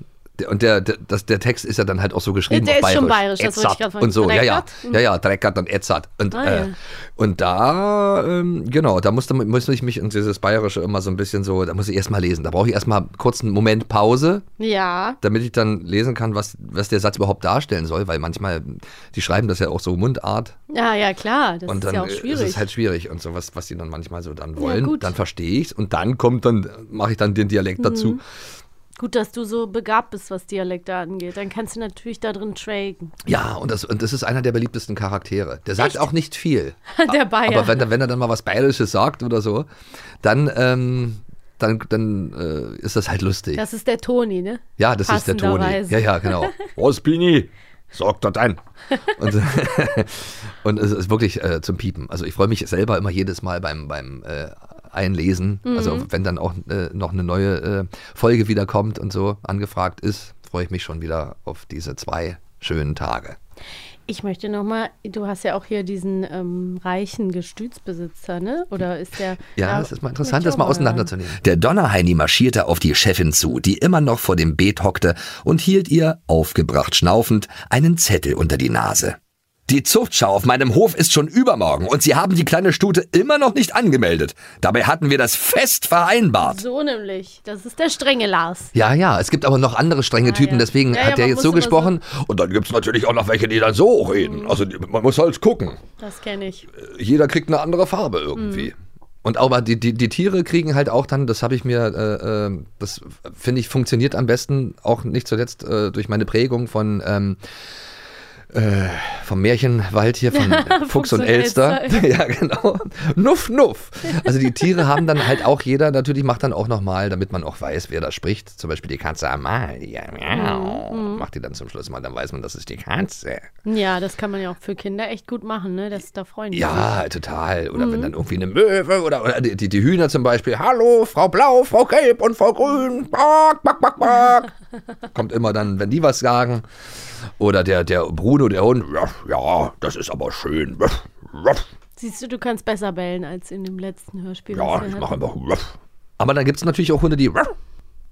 Der- Und der, der, das, der Text ist ja dann halt auch so geschrieben Der auf ist schon bayerisch, das wollte ich gerade fragen. Und so, ja, ja. Dreckert? Ja, ja, Dreckert und Edzard. Und, Ah, äh, ja. und da, ähm, genau, da musste, musste ich mich in dieses Bayerische immer so ein bisschen so, da muss ich erstmal lesen. Da brauche ich erstmal kurz einen Moment Pause, Ja. damit ich dann lesen kann, was, was der Satz überhaupt darstellen soll, weil manchmal, die schreiben das ja auch so Mundart. Ja, ja, klar. Das und ist dann ja auch ist schwierig. es halt schwierig und so, was, was die dann manchmal so dann wollen. gut. dann verstehe ich es und dann kommt dann, mache ich dann den Dialekt Mhm. dazu. Gut, dass du so begabt bist, was Dialekte angeht. Dann kannst du natürlich da drin tragen. Ja, und das, und das ist einer der beliebtesten Charaktere. Der sagt auch nicht viel. Der Bayer. Aber wenn, er- wenn er dann mal was Bayerisches sagt oder so, dann, ähm, dann, dann äh, ist das halt lustig. das ist der Toni, ne? ja, das ist der Toni. Ja, ja, genau. Was, Pini? Sag das ein. Und, und es ist wirklich äh, zum Piepen. Also ich freue mich selber immer jedes Mal beim, beim äh, Einlesen. Also Mhm. wenn dann auch äh, noch eine neue äh, Folge wieder kommt und so angefragt ist, freue ich mich schon wieder auf diese zwei schönen Tage. Ich möchte nochmal, du hast ja auch hier diesen ähm, reichen Gestütsbesitzer, ne? Oder ist der. Ja, es ist mal interessant, das mal auseinanderzunehmen. Der Donnerheini marschierte auf die Chefin zu, die immer noch vor dem Beet hockte und hielt ihr, aufgebracht schnaufend, einen Zettel unter die Nase. Die Zuchtschau auf meinem Hof ist schon übermorgen und Sie haben die kleine Stute immer noch nicht angemeldet. Dabei hatten wir das fest vereinbart. So nämlich. Das ist der strenge Lars. Ja, ja, es gibt aber noch andere strenge Typen, ja. deswegen Ja, ja, hat er man jetzt so gesprochen. Und dann gibt es natürlich auch noch welche, die dann so reden. Also die- man muss halt gucken. Das kenne ich. Jeder kriegt eine andere Farbe irgendwie. Mhm. Und aber die, die, die Tiere kriegen halt auch dann, das habe ich mir, äh, äh, das finde ich funktioniert am besten, auch nicht zuletzt äh, durch meine Prägung von ähm, äh, vom Märchenwald hier von Fuchs, und und Elster. Elster. ja, genau. Nuff, nuff. Also die Tiere haben dann halt auch jeder, natürlich macht dann auch nochmal, damit man auch weiß, wer da spricht. Zum Beispiel die Katze Amalia. Miau. Mhm. Macht die dann zum Schluss mal, dann weiß man, das ist die Katze. Ja, das kann man ja auch für Kinder echt gut machen, ne? Das, da freuen die sich. Ja, total. Oder wenn dann irgendwie eine Möwe oder, oder die, die, die Hühner zum Beispiel. Hallo, Frau Blau, Frau Gelb und Frau Grün. Back, back, back, back. Kommt immer dann, wenn die was sagen. Oder der, der Bruno, der Hund. "Ruff, Ja, das ist aber schön. Ruff, ruff." Siehst du, du kannst besser bellen als in dem letzten Hörspiel. Ja, ich mache einfach. Aber dann gibt es natürlich auch Hunde, die.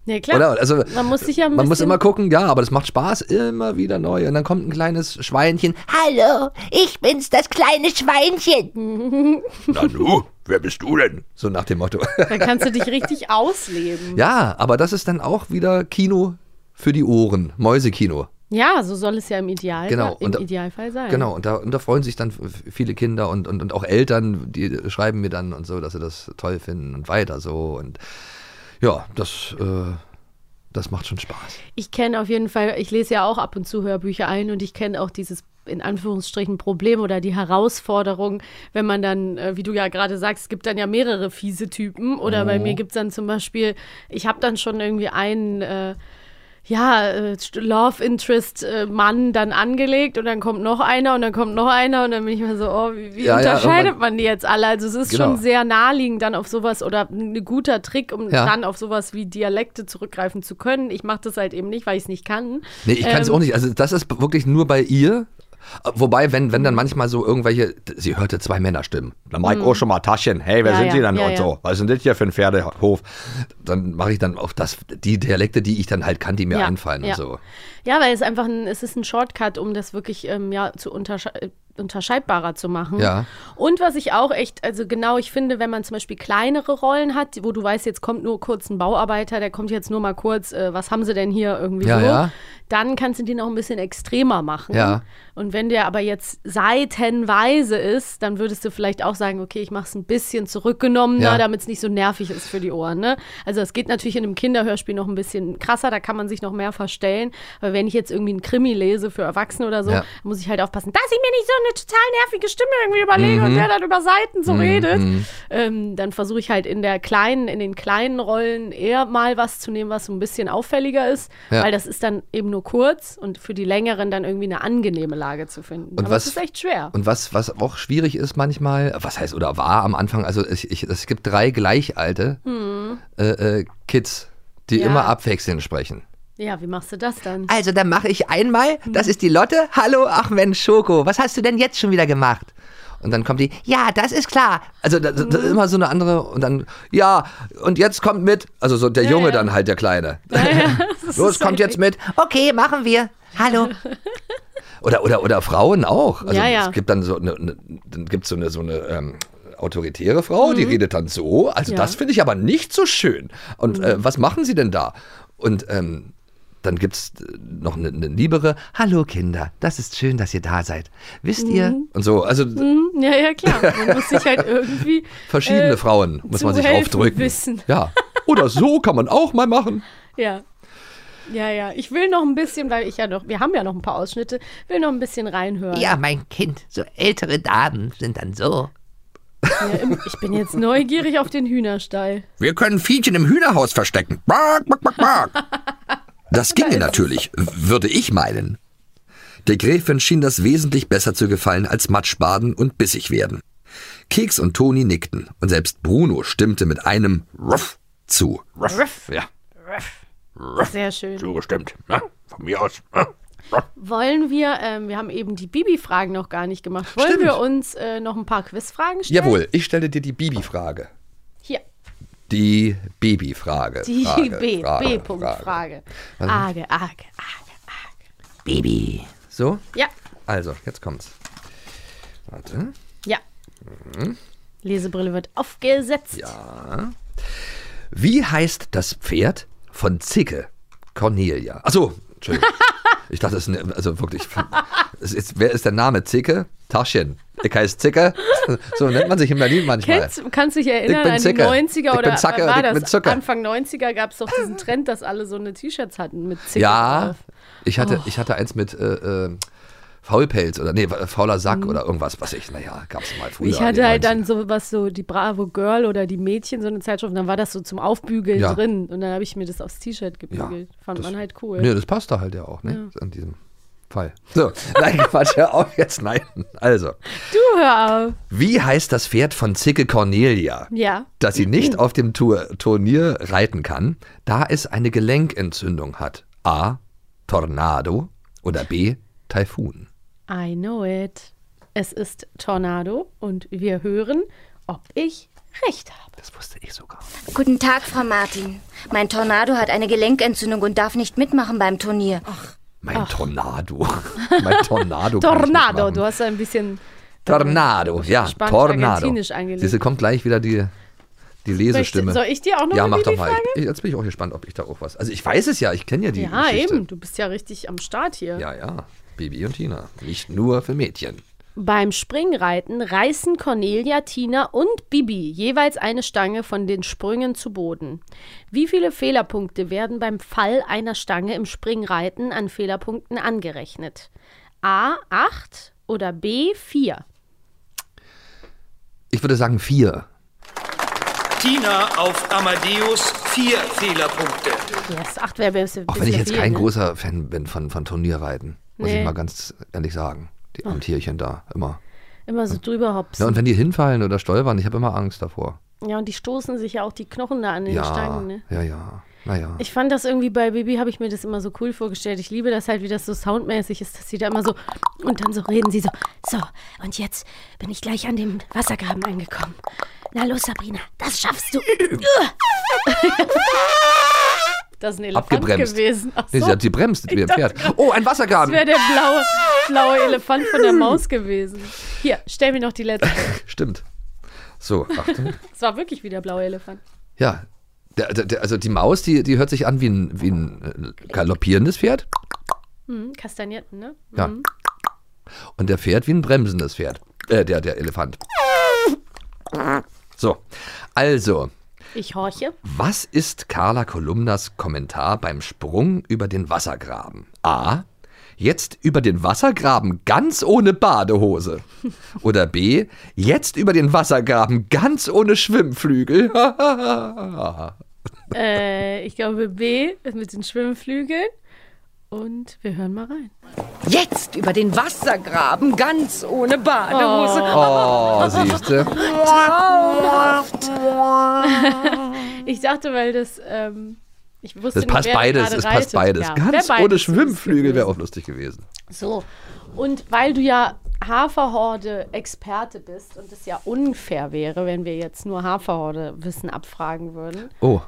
Ja, klar. Oder? Also, man muss sich ja ein man muss immer gucken, ja, aber das macht Spaß, immer wieder neu. Und dann kommt ein kleines Schweinchen. Hallo, ich bin's, das kleine Schweinchen. Na nu, wer bist du denn? So nach dem Motto. Da kannst du dich richtig ausleben. ja, aber das ist dann auch wieder Kino für die Ohren. Mäusekino. Ja, so soll es ja im, Ideal, Genau, im da- Idealfall sein. Genau, und da, und da freuen sich dann viele Kinder und, und, und auch Eltern, die schreiben mir dann und so, dass sie das toll finden und weiter so. Und ja, das, äh, das macht schon Spaß. Ich kenne auf jeden Fall, ich lese ja auch ab und zu Hörbücher ein und ich kenne auch dieses in Anführungsstrichen Problem oder die Herausforderung, wenn man dann, äh, wie du ja gerade sagst, es gibt dann ja mehrere fiese Typen oder bei Oh. mir gibt es dann zum Beispiel, ich habe dann schon irgendwie einen, äh, ja, äh, Love Interest äh, Mann dann angelegt und dann kommt noch einer und dann kommt noch einer und dann bin ich mir so, oh, wie, wie Ja, ja, unterscheidet irgendwann- man die jetzt alle? Also es ist Genau. schon sehr naheliegend dann auf sowas oder ein guter Trick, um Ja. dann auf sowas wie Dialekte zurückgreifen zu können. Ich mache das halt eben nicht, weil ich es nicht kann. Nee, ich kann es Ähm, auch nicht. Also das ist wirklich nur bei ihr. Wobei, wenn, wenn dann manchmal so irgendwelche, sie hörte zwei Männerstimmen. Dann mach ich auch schon mal Taschen. Hey, wer Ja, sind ja, die dann ja, und so? Was denn das hier für ein Pferdehof? Dann mache ich dann auch das, die Dialekte, die ich dann halt kann, die mir einfallen und so. Ja, weil es einfach ein, es ist ein Shortcut, um das wirklich ähm, ja, zu untersche äh, unterscheidbarer zu machen. Ja. Und was ich auch echt, also genau, ich finde, wenn man zum Beispiel kleinere Rollen hat, wo du weißt, jetzt kommt nur kurz ein Bauarbeiter, der kommt jetzt nur mal kurz, äh, was haben sie denn hier irgendwie Ja, so, ja. dann kannst du den auch ein bisschen extremer machen. Ja. Und wenn der aber jetzt seitenweise ist, dann würdest du vielleicht auch sagen, okay, ich mache es ein bisschen zurückgenommener, Ja. damit es nicht so nervig ist für die Ohren. Ne? Also es geht natürlich in einem Kinderhörspiel noch ein bisschen krasser, da kann man sich noch mehr verstellen. Aber wenn ich jetzt irgendwie einen Krimi lese für Erwachsene oder so, muss ich halt aufpassen, dass ich mir nicht so eine total nervige Stimme irgendwie überlege und der dann über Seiten so redet. Ähm, dann versuche ich halt in der kleinen, in den kleinen Rollen eher mal was zu nehmen, was so ein bisschen auffälliger ist, Ja. weil das ist dann eben nur kurz und für die längeren dann irgendwie eine angenehme Lage zu finden. Und Aber was- es ist echt schwer. Und was, was auch schwierig ist manchmal, was heißt oder war am Anfang, also ich, ich, es gibt drei gleichalte äh, äh, Kids, die. Ja. immer abwechselnd sprechen. Ja, wie machst du das dann? Also, dann mache ich einmal, das ist die Lotte. Hallo, ach Mensch, Schoko, was hast du denn jetzt schon wieder gemacht? Und dann kommt die, ja, das ist klar. Also das, das ist immer so eine andere und dann, ja, und jetzt kommt mit. Also so der Junge ja. dann halt, der Kleine. Das Los, kommt jetzt mit. Okay, machen wir. Hallo. Oder, oder, oder Frauen auch. Also Ja, ja. es gibt dann so eine, eine dann gibt's so eine, so eine ähm, autoritäre Frau, die redet dann so. Also Mhm. Ja. Mhm. das finde ich aber nicht so schön. Und äh, was machen sie denn da? Und ähm, dann gibt's äh, noch eine, eine liebere, hallo Kinder, das ist schön, dass ihr da seid. Wisst ihr? Und so, also Mhm, Ja, ja, klar. Man muss sich halt irgendwie. verschiedene äh, Frauen muss man sich aufdrücken. wissen. Ja. Oder so kann man auch mal machen. Ja. Ja, ja. Ich will noch ein bisschen, weil ich ja noch, wir haben ja noch ein paar Ausschnitte, will noch ein bisschen reinhören. Ja, mein Kind, so ältere Damen sind dann so. Ja, im- ich bin jetzt neugierig auf den Hühnerstall. Wir können Fietchen im Hühnerhaus verstecken. Bark, bark, bark, bark. Das ginge natürlich, würde ich meinen. Der Gräfin schien das wesentlich besser zu gefallen als Matschbaden und bissig werden. Keks und Toni nickten und selbst Bruno stimmte mit einem Ruff zu. Ruff. Ja, Sehr schön. zugestimmt. Na, von mir aus. Na, ruff. Wollen wir, ähm, wir haben eben die Bibi-Fragen noch gar nicht gemacht. Wollen Stimmt. wir uns äh, noch ein paar Quizfragen stellen? Jawohl, ich stelle dir die Bibi-Frage. Die Baby-Frage. die Frage, B, Frage, B-Punkt-Frage. Arge, arge, arge, arge. Baby. So, Ja, also, jetzt kommt's. Warte. ja. Lesebrille wird aufgesetzt. Ja. Wie heißt das Pferd von Zicke? Cornelia. Achso, Entschuldigung. Ich dachte, das ist eine, also wirklich. Es ist, wer ist der Name? Zicke? Taschen. Ich heiße Zicke. So nennt man sich in Berlin manchmal. Kennst, kannst du dich erinnern bin an die Zicke. 90er Ich oder bin Zacke war das bin Zucker. Anfang 90er gab es doch diesen Trend, dass alle so eine T-Shirts hatten mit Zicke Ja, drauf. ich hatte, ich hatte eins mit äh, äh, Faulpelz oder nee, fauler Sack oder irgendwas, was ich, naja, gab's mal früher. Mhm. Ich hatte halt 90ern. dann so was so die Bravo Girl oder die Mädchen so eine Zeitschrift und dann war das so zum Aufbügeln Ja. drin und dann habe ich mir das aufs T-Shirt gebügelt. Fand das- man halt cool. Nee, das passt da halt ja auch, ne? An diesem Fall. So, nein, Quatsch, hör auf jetzt, nein. Also, Du hör auf. wie heißt das Pferd von Zicke Cornelia? Ja. dass sie nicht auf dem Tour Turnier reiten kann, da es eine Gelenkentzündung hat. A. Tornado oder B. Taifun. I know it. Es ist Tornado und wir hören, ob ich recht habe. Das wusste ich sogar. Guten Tag, Frau Martin. Mein Tornado hat eine Gelenkentzündung und darf nicht mitmachen beim Turnier. Mein Tornado. mein Tornado. ich Tornado, du hast ein bisschen Tornado, ja, Spanisch, Tornado. Siehste, kommt gleich wieder die, die Lesestimme. Möchte- soll ich dir auch noch Ja, mach doch mal. Ich, jetzt bin ich auch gespannt, ob ich da auch was. Also ich weiß es ja, ich kenne ja die Ja, Geschichte. eben. Du bist ja richtig am Start hier. Ja, ja. Bibi und Tina. Nicht nur für Mädchen. Beim Springreiten reißen Cornelia, Tina und Bibi jeweils eine Stange von den Sprüngen zu Boden. Wie viele Fehlerpunkte werden beim Fall einer Stange im Springreiten an Fehlerpunkten angerechnet? A 8 oder B 4? Ich würde sagen vier. Tina auf Amadeus vier Fehlerpunkte. Yes, 8 wäre Auch wenn ich jetzt kein ne? großer Fan bin von, von Turnierreiten, muss Nee. ich mal ganz ehrlich sagen. Am Tierchen da, immer. Immer so drüber hops. Ja, und wenn die hinfallen oder stolpern, ich habe immer Angst davor. Ja, und die stoßen sich ja auch die Knochen da an den Ja, Stangen, ne? ja, ja. Naja. Ich fand das irgendwie bei Bibi, habe ich mir das immer so cool vorgestellt. Ich liebe das halt, wie das so soundmäßig ist, dass sie da immer so und dann so reden sie so. So, und jetzt bin ich gleich an dem Wassergraben angekommen. Na los, Sabrina, das schaffst du. Das ist ein Elefant Abgebremst. gewesen. Ach Nee, sie hat gebremst wie ein Pferd. Oh, ein Das Wassergraben. wäre der blaue, blaue Elefant von der Maus gewesen. Hier, stell mir noch die letzte. Stimmt. So, Achtung. Es war wirklich wie der blaue Elefant. Ja. Der, der, also die Maus, die, die hört sich an wie ein, wie ein äh, galoppierendes Pferd. Hm, Kastagnetten, ne? Ja. Und der Pferd wie ein bremsendes Pferd. Äh, der, der Elefant. So, also, Ich horche. was ist Carla Kolumnas Kommentar beim Sprung über den Wassergraben? A. Jetzt über den Wassergraben ganz ohne Badehose. Oder B. Jetzt über den Wassergraben ganz ohne Schwimmflügel. Äh, ich glaube B mit den Schwimmflügeln. Und wir hören mal rein. Jetzt über den Wassergraben, ganz ohne Badehose. Oh, siehste. Ich dachte, weil das, ähm, ich wusste Das nicht, passt wer beides, es passt beides. Ja, Ganz beides ohne Schwimmflügel wäre auch lustig gewesen. So, und weil du ja Haferhorde-Experte bist und es ja unfair wäre, wenn wir jetzt nur Haferhorde-Wissen abfragen würden, Oh,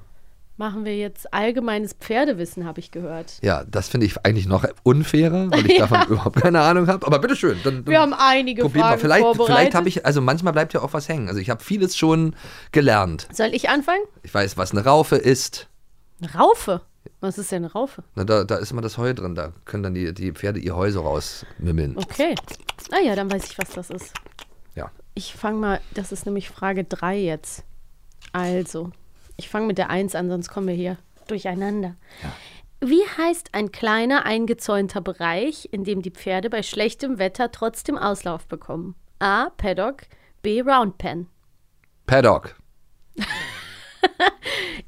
machen wir jetzt allgemeines Pferdewissen, habe ich gehört. ja, das finde ich eigentlich noch unfairer, weil ich davon überhaupt keine Ahnung habe. Aber bitteschön. Dann, dann Wir haben einige. Fragen Vielleicht, vorbereitet. vielleicht habe ich, also manchmal bleibt ja auch was hängen. Also ich habe vieles schon gelernt. Soll ich anfangen? Ich weiß, was eine Raufe ist. Eine Raufe. Was ist denn eine Raufe? Na, da, da ist immer das Heu drin. Da können dann die, die Pferde ihr Heu so rausmimmeln. Okay. Ah ja, dann weiß ich, was das ist. Ja. Ich fange mal, das ist nämlich Frage 3 jetzt. Also, ich fange mit der 1 an, sonst kommen wir hier durcheinander. Wie heißt ein kleiner eingezäunter Bereich, in dem die Pferde bei schlechtem Wetter trotzdem Auslauf bekommen? A. Paddock, B. Roundpen. Paddock.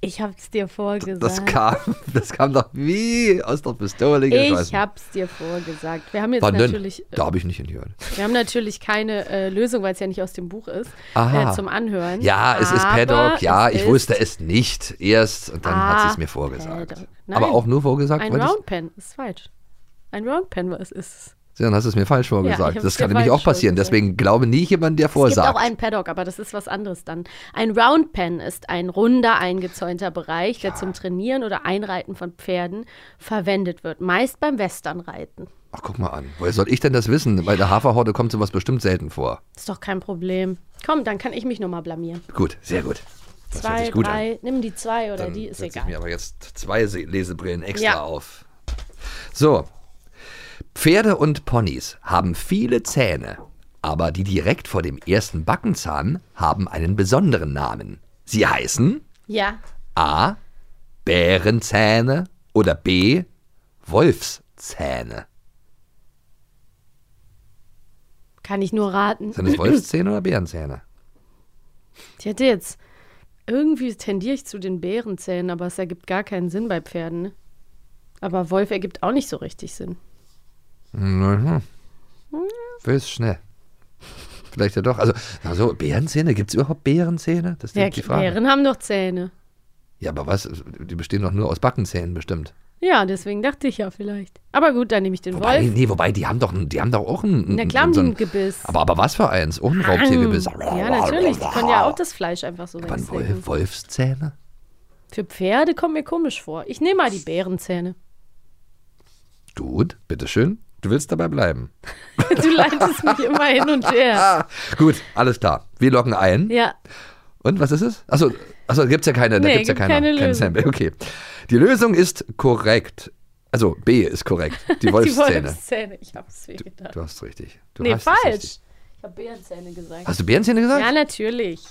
Ich hab's dir vorgesagt. Das kam, das kam doch wie aus der Pistole geschossen. ich hab's dir vorgesagt. Wir haben jetzt Wann denn? natürlich. äh, Da habe ich nicht hingehört. Wir haben natürlich keine äh, Lösung, weil es ja nicht aus dem Buch ist, Aha. äh, zum Anhören. Ja, es ist Paddock. Ja, ich wusste es nicht erst und dann hat sie es mir Ah, vorgesagt. Aber auch nur vorgesagt, Ein Roundpen ist falsch. Ein Roundpen, was ist es? Dann hast du es mir falsch vorgesagt. hab's das kann nämlich auch passieren. Deswegen glaube nie jemand, der Es gibt vorsagt. auch einen Paddock, aber das ist was anderes dann. Ein Roundpen ist ein runder, eingezäunter Bereich, der zum Trainieren oder Einreiten von Pferden verwendet wird. Meist beim Westernreiten. Ach, guck mal an. Woher soll ich denn das wissen? Bei der Haferhorde kommt sowas bestimmt selten vor. Ist doch kein Problem. Komm, dann kann ich mich nochmal blamieren. Gut, sehr gut. Das zwei, drei, an. nimm die zwei oder Dann die, ist egal. ich mir aber jetzt zwei Se- Lesebrillen extra Ja. auf. So. Pferde und Ponys haben viele Zähne, aber die direkt vor dem ersten Backenzahn haben einen besonderen Namen. Sie heißen Ja, A. Bärenzähne oder B. Wolfszähne. kann ich nur raten. Sind es Wolfszähne oder Bärenzähne? Ich hätte jetzt. Irgendwie tendiere ich zu den Bärenzähnen, aber es ergibt gar keinen Sinn bei Pferden. Ne? Aber Wolf ergibt auch nicht so richtig Sinn. Mhm. Willst schnell. Vielleicht ja doch. Also, also Bärenzähne, gibt es überhaupt Bärenzähne? Das ist Ja, die Frage. Bären haben doch Zähne. Ja, aber was? Die bestehen doch nur aus Backenzähnen bestimmt. Ja, deswegen dachte ich ja vielleicht. Aber gut, dann nehme ich den Wobei, Wolf. nee, wobei, die haben doch, die haben doch auch ein. Na klar so die ein Gebiss. Aber, aber was für eins? Auch ein Raubtiergebiss. Ja, natürlich. Die können ja auch das Fleisch einfach so Aber. Wolf, Wolfszähne? Für Pferde kommt mir komisch vor. Ich nehme mal die Bärenzähne. Gut, bitteschön. Du willst dabei bleiben. Du leitest mich immer hin und her. Ah, gut, alles klar. Wir loggen ein. Ja, Und was ist es? Achso, achso gibt es ja keine, da Nee, gibt's ja keine, keine kein Lösung. Sample. Okay. Die Lösung ist korrekt. Also B ist korrekt. Die die Wolfszähne. Wolfszähne. Ich hab's weh gedacht. Du hast richtig. Du nee, falsch. richtig. Ich habe Bärenzähne gesagt. Hast du Bärenzähne gesagt? Ja, natürlich.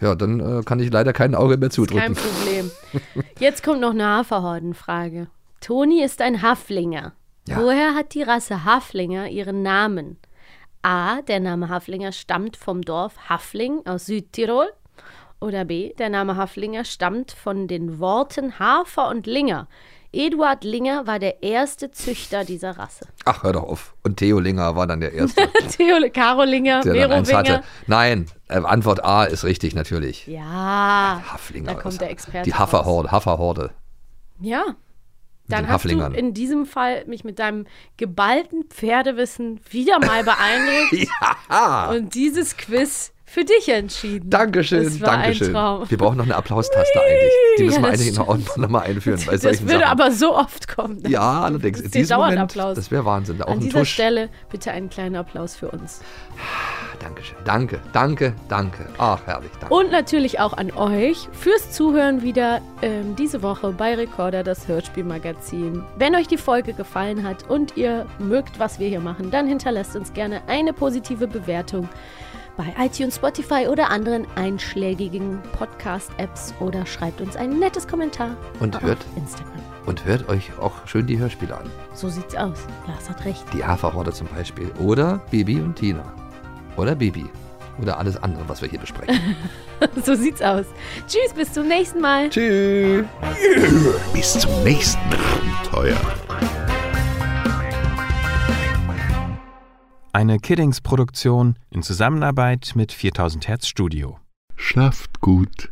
Ja, dann äh, kann ich leider kein Auge mehr Kein zudrücken. Problem. Jetzt kommt noch eine Haferhordenfrage. Toni ist ein Haflinger. Ja. Woher hat die Rasse Haflinger ihren Namen? A. Der Name Haflinger stammt vom Dorf Hafling aus Südtirol. Oder B. Der Name Haflinger stammt von den Worten Hafer und Linger. Eduard Linger war der erste Züchter dieser Rasse. Ach, hör doch auf. Und Theo Linger war dann der Erste, Theo Karolinger, der dann eins hatte. Nein, äh, Antwort A ist richtig, natürlich. Ja, Haflinger. da kommt der Experte Die raus. Hafferhorde, Hafferhorde. Ja. Dann hast du Haflingern. in diesem Fall mich mit deinem geballten Pferdewissen wieder mal beeindruckt ja. und dieses Quiz für dich entschieden. Dankeschön, Das war Dankeschön. ein Traum. Wir brauchen noch eine Applaustaste eigentlich. Die müssen Ja, wir eigentlich noch, stimmt. noch mal einführen bei Das solchen würde Sachen. aber so oft kommen. ja, allerdings. In diesem Moment, Dauerapplaus. das wäre Wahnsinn. Auch An dieser Tusch. Stelle bitte einen kleinen Applaus für uns. Dankeschön. Danke, danke, danke. Ach, herrlich, danke. Und natürlich auch an euch fürs Zuhören wieder ähm, diese Woche bei Recorder, das Hörspielmagazin. Wenn euch die Folge gefallen hat und ihr mögt, was wir hier machen, dann hinterlasst uns gerne eine positive Bewertung bei iTunes, Spotify oder anderen einschlägigen Podcast-Apps oder schreibt uns ein nettes Kommentar Und auf hört- Instagram. Und hört euch auch schön die Hörspiele an. So sieht's aus. Lars hat recht. Die Haferhorde zum Beispiel. Oder Bibi und Tina. Oder Bibi. Oder alles andere, was wir hier besprechen. so sieht's aus. Tschüss, bis zum nächsten Mal. Tschüss. Bis zum nächsten Abenteuer. Eine Kiddings-Produktion in Zusammenarbeit mit 4000 Hertz Studio. Schlaft gut.